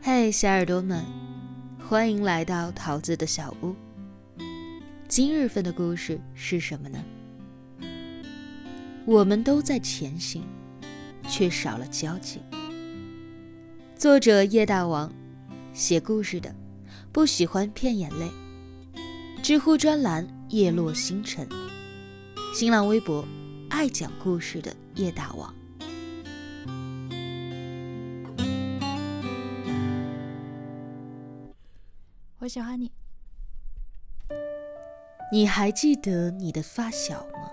嘿，小耳朵们，欢迎来到桃子的小屋。今日份的故事是什么呢？我们都在前行，却少了交集。作者叶大王，写故事的，不喜欢骗眼泪。知乎专栏叶落星辰，新浪微博爱讲故事的叶大王。我喜欢你。你还记得你的发小吗？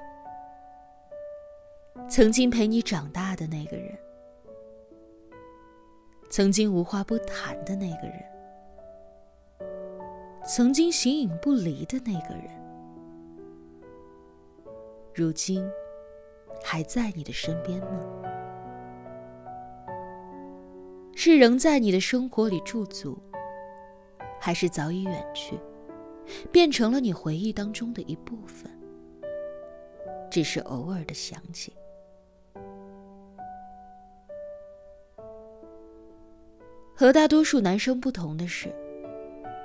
曾经陪你长大的那个人，曾经无话不谈的那个人，曾经形影不离的那个人，如今还在你的身边吗？是仍在你的生活里驻足，还是早已远去？变成了你回忆当中的一部分，只是偶尔的想起。和大多数男生不同的是，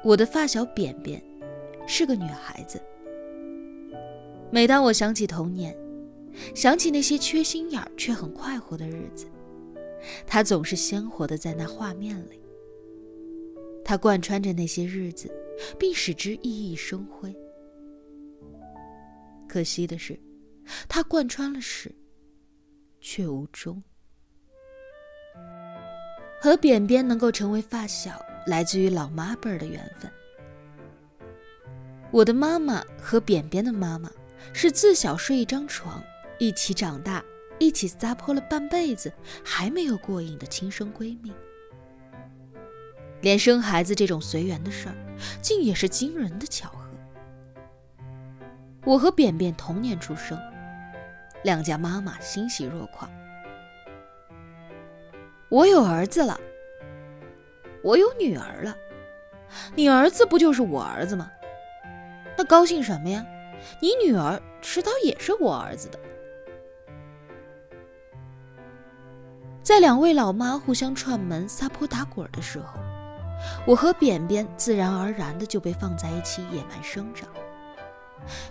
我的发小扁扁是个女孩子。每当我想起童年，想起那些缺心眼却很快活的日子，她总是鲜活的在那画面里。她贯穿着那些日子。并使之熠熠生辉。可惜的是，它贯穿了始，却无终。和扁扁能够成为发小，来自于老妈辈儿的缘分。我的妈妈和扁扁的妈妈是自小睡一张床，一起长大，一起撒泼了半辈子，还没有过瘾的亲生闺蜜。连生孩子这种随缘的事儿，竟也是惊人的巧合。我和扁扁同年出生，两家妈妈欣喜若狂。我有儿子了，我有女儿了，你儿子不就是我儿子吗？那高兴什么呀？你女儿迟早也是我儿子的。在两位老妈互相串门、撒泼打滚的时候。我和扁扁自然而然的就被放在一起野蛮生长。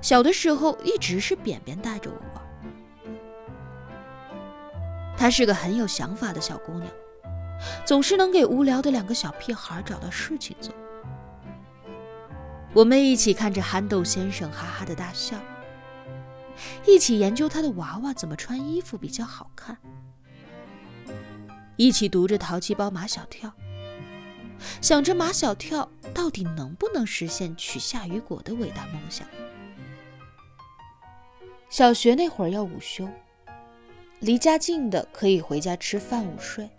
小的时候一直是扁扁带着我玩。她是个很有想法的小姑娘，总是能给无聊的两个小屁孩找到事情做。我们一起看着憨豆先生哈哈的大笑，一起研究他的娃娃怎么穿衣服比较好看，一起读着淘气包马小跳。想着马小跳到底能不能实现取夏雨果的伟大梦想。小学那会儿要午休，离家近的可以回家吃饭午睡，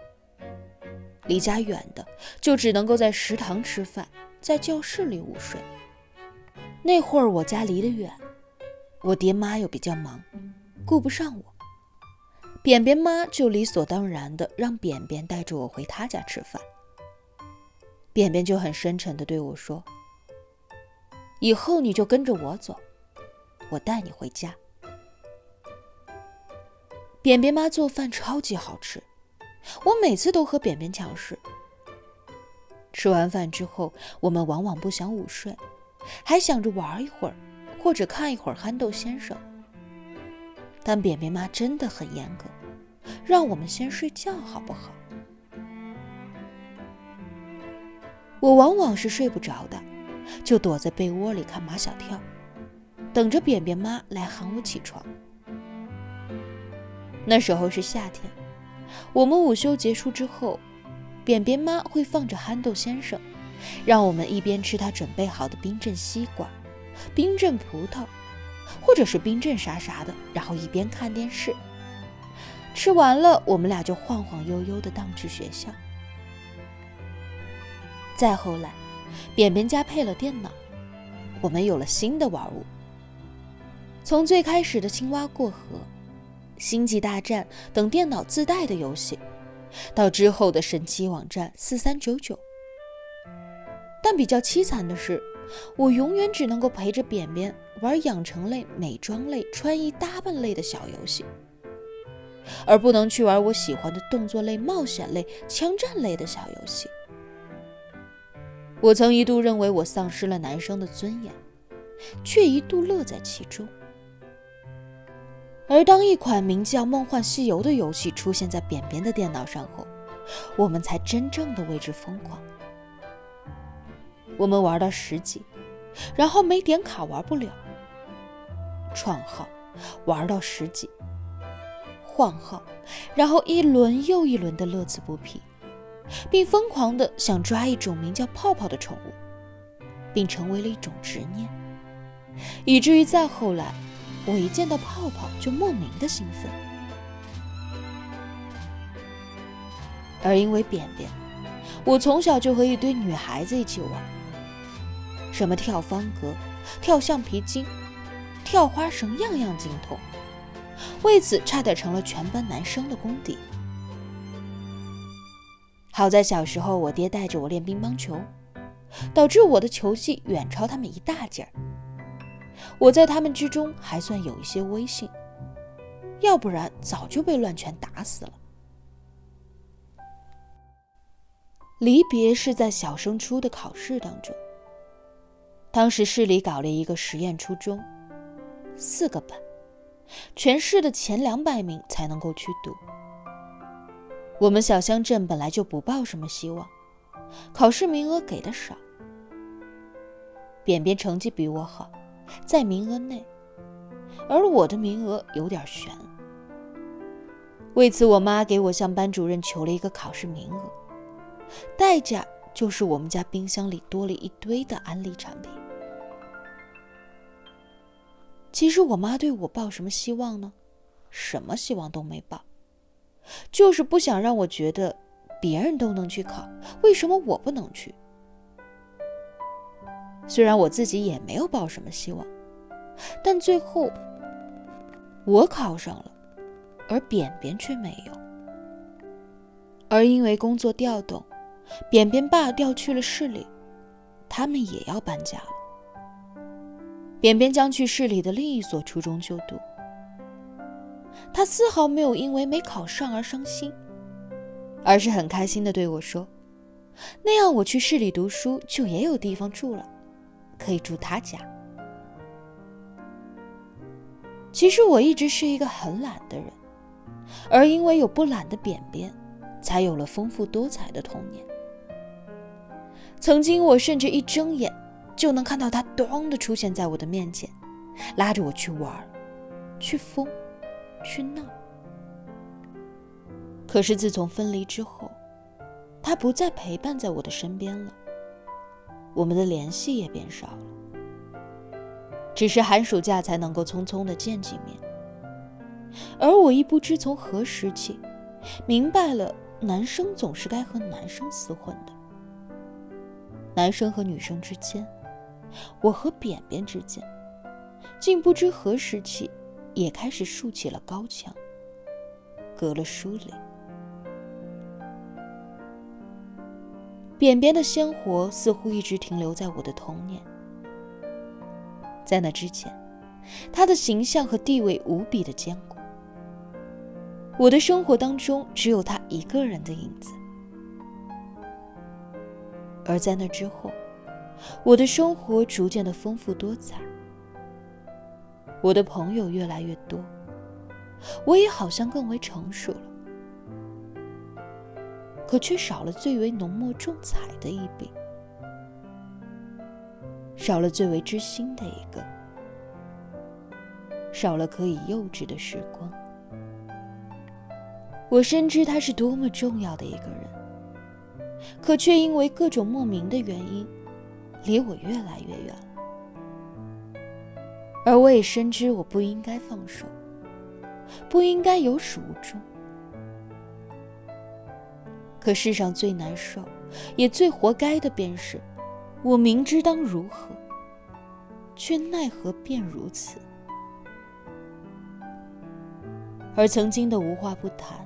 离家远的就只能够在食堂吃饭，在教室里午睡。那会儿我家离得远，我爹妈又比较忙，顾不上我，扁扁妈就理所当然的让扁扁带着我回他家吃饭。扁扁就很深沉地对我说：“以后你就跟着我走，我带你回家。”扁扁妈做饭超级好吃，我每次都和扁扁抢食。吃完饭之后，我们往往不想午睡，还想着玩一会儿，或者看一会儿《憨豆先生》。但扁扁妈真的很严格，让我们先睡觉，好不好？我往往是睡不着的，就躲在被窝里看马小跳，等着扁扁妈来喊我起床。那时候是夏天，我们午休结束之后，扁扁妈会放着憨豆先生，让我们一边吃他准备好的冰镇西瓜、冰镇葡萄，或者是冰镇啥啥的，然后一边看电视。吃完了，我们俩就晃晃悠悠地荡去学校。再后来，扁扁家配了电脑，我们有了新的玩物。从最开始的青蛙过河、星际大战等电脑自带的游戏，到之后的神奇网站四三九九。但比较凄惨的是，我永远只能够陪着扁扁玩养成类、美妆类、穿衣打扮类的小游戏。而不能去玩我喜欢的动作类、冒险类、枪战类的小游戏。我曾一度认为我丧失了男生的尊严，却一度乐在其中。而当一款名叫《梦幻西游》的游戏出现在扁扁的电脑上后，我们才真正的为之疯狂。我们玩到十级，然后没点卡玩不了，创号玩到十级，换号，然后一轮又一轮的乐此不疲，并疯狂的想抓一种名叫泡泡的宠物，并成为了一种执念，以至于再后来，我一见到泡泡就莫名的兴奋。而因为扁扁，我从小就和一堆女孩子一起玩。什么跳方格、跳橡皮筋、跳花绳，样样精通。为此，差点成了全班男生的公敌。好在小时候我爹带着我练乒乓球，导致我的球技远超他们一大截儿。我在他们之中还算有一些威信，要不然早就被乱拳打死了。离别是在小升初的考试当中。当时市里搞了一个实验初中，四个班，全市的前两百名才能够去读。我们小乡镇本来就不抱什么希望，考试名额给的少。扁扁成绩比我好，在名额内，而我的名额有点悬。为此，我妈给我向班主任求了一个考试名额，代价就是我们家冰箱里多了一堆的安利产品。其实我妈对我抱什么希望呢？什么希望都没抱，就是不想让我觉得别人都能去考，为什么我不能去？虽然我自己也没有抱什么希望，但最后我考上了，而扁扁却没有。而因为工作调动，扁扁爸调去了市里，他们也要搬家了。扁扁将去市里的另一所初中就读，他丝毫没有因为没考上而伤心，而是很开心地对我说：“那样我去市里读书就也有地方住了，可以住他家。”其实我一直是一个很懒的人，而因为有不懒的扁扁，才有了丰富多彩的童年。曾经我甚至一睁眼。就能看到他“咚”的出现在我的面前，拉着我去玩，去疯，去闹。可是自从分离之后，他不再陪伴在我的身边了，我们的联系也变少了。只是寒暑假才能够匆匆的见几面。而我亦不知从何时起，明白了男生总是该和男生厮混的，男生和女生之间。我和扁扁之间，竟不知何时起，也开始竖起了高墙，隔了疏离。扁扁的鲜活似乎一直停留在我的童年，在那之前，他的形象和地位无比的坚固。我的生活当中只有他一个人的影子，而在那之后。我的生活逐渐的丰富多彩，我的朋友越来越多，我也好像更为成熟了，可却少了最为浓墨重彩的一笔，少了最为知心的一个，少了可以幼稚的时光。我深知他是多么重要的一个人，可却因为各种莫名的原因。离我越来越远了，而我也深知我不应该放手，不应该有始无终。可世上最难受，也最活该的，便是我明知当如何，却奈何便如此。而曾经的无话不谈，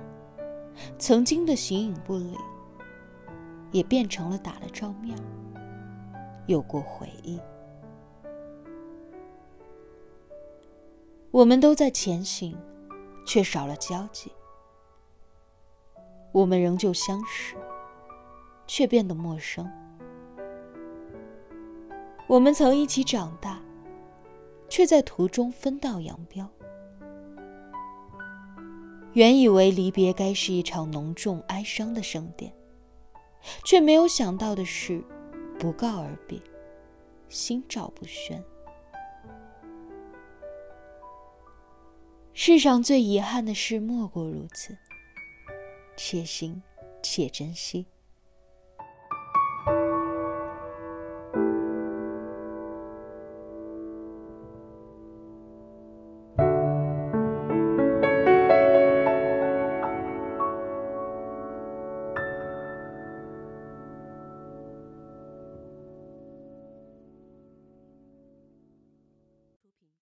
曾经的形影不离，也变成了打了照面。有过回忆，我们都在前行，却少了交集。我们仍旧相识，却变得陌生。我们曾一起长大，却在途中分道扬镳。原以为离别该是一场浓重哀伤的盛典，却没有想到的是，不告而别，心照不宣。世上最遗憾的事莫过如此，且行且珍惜。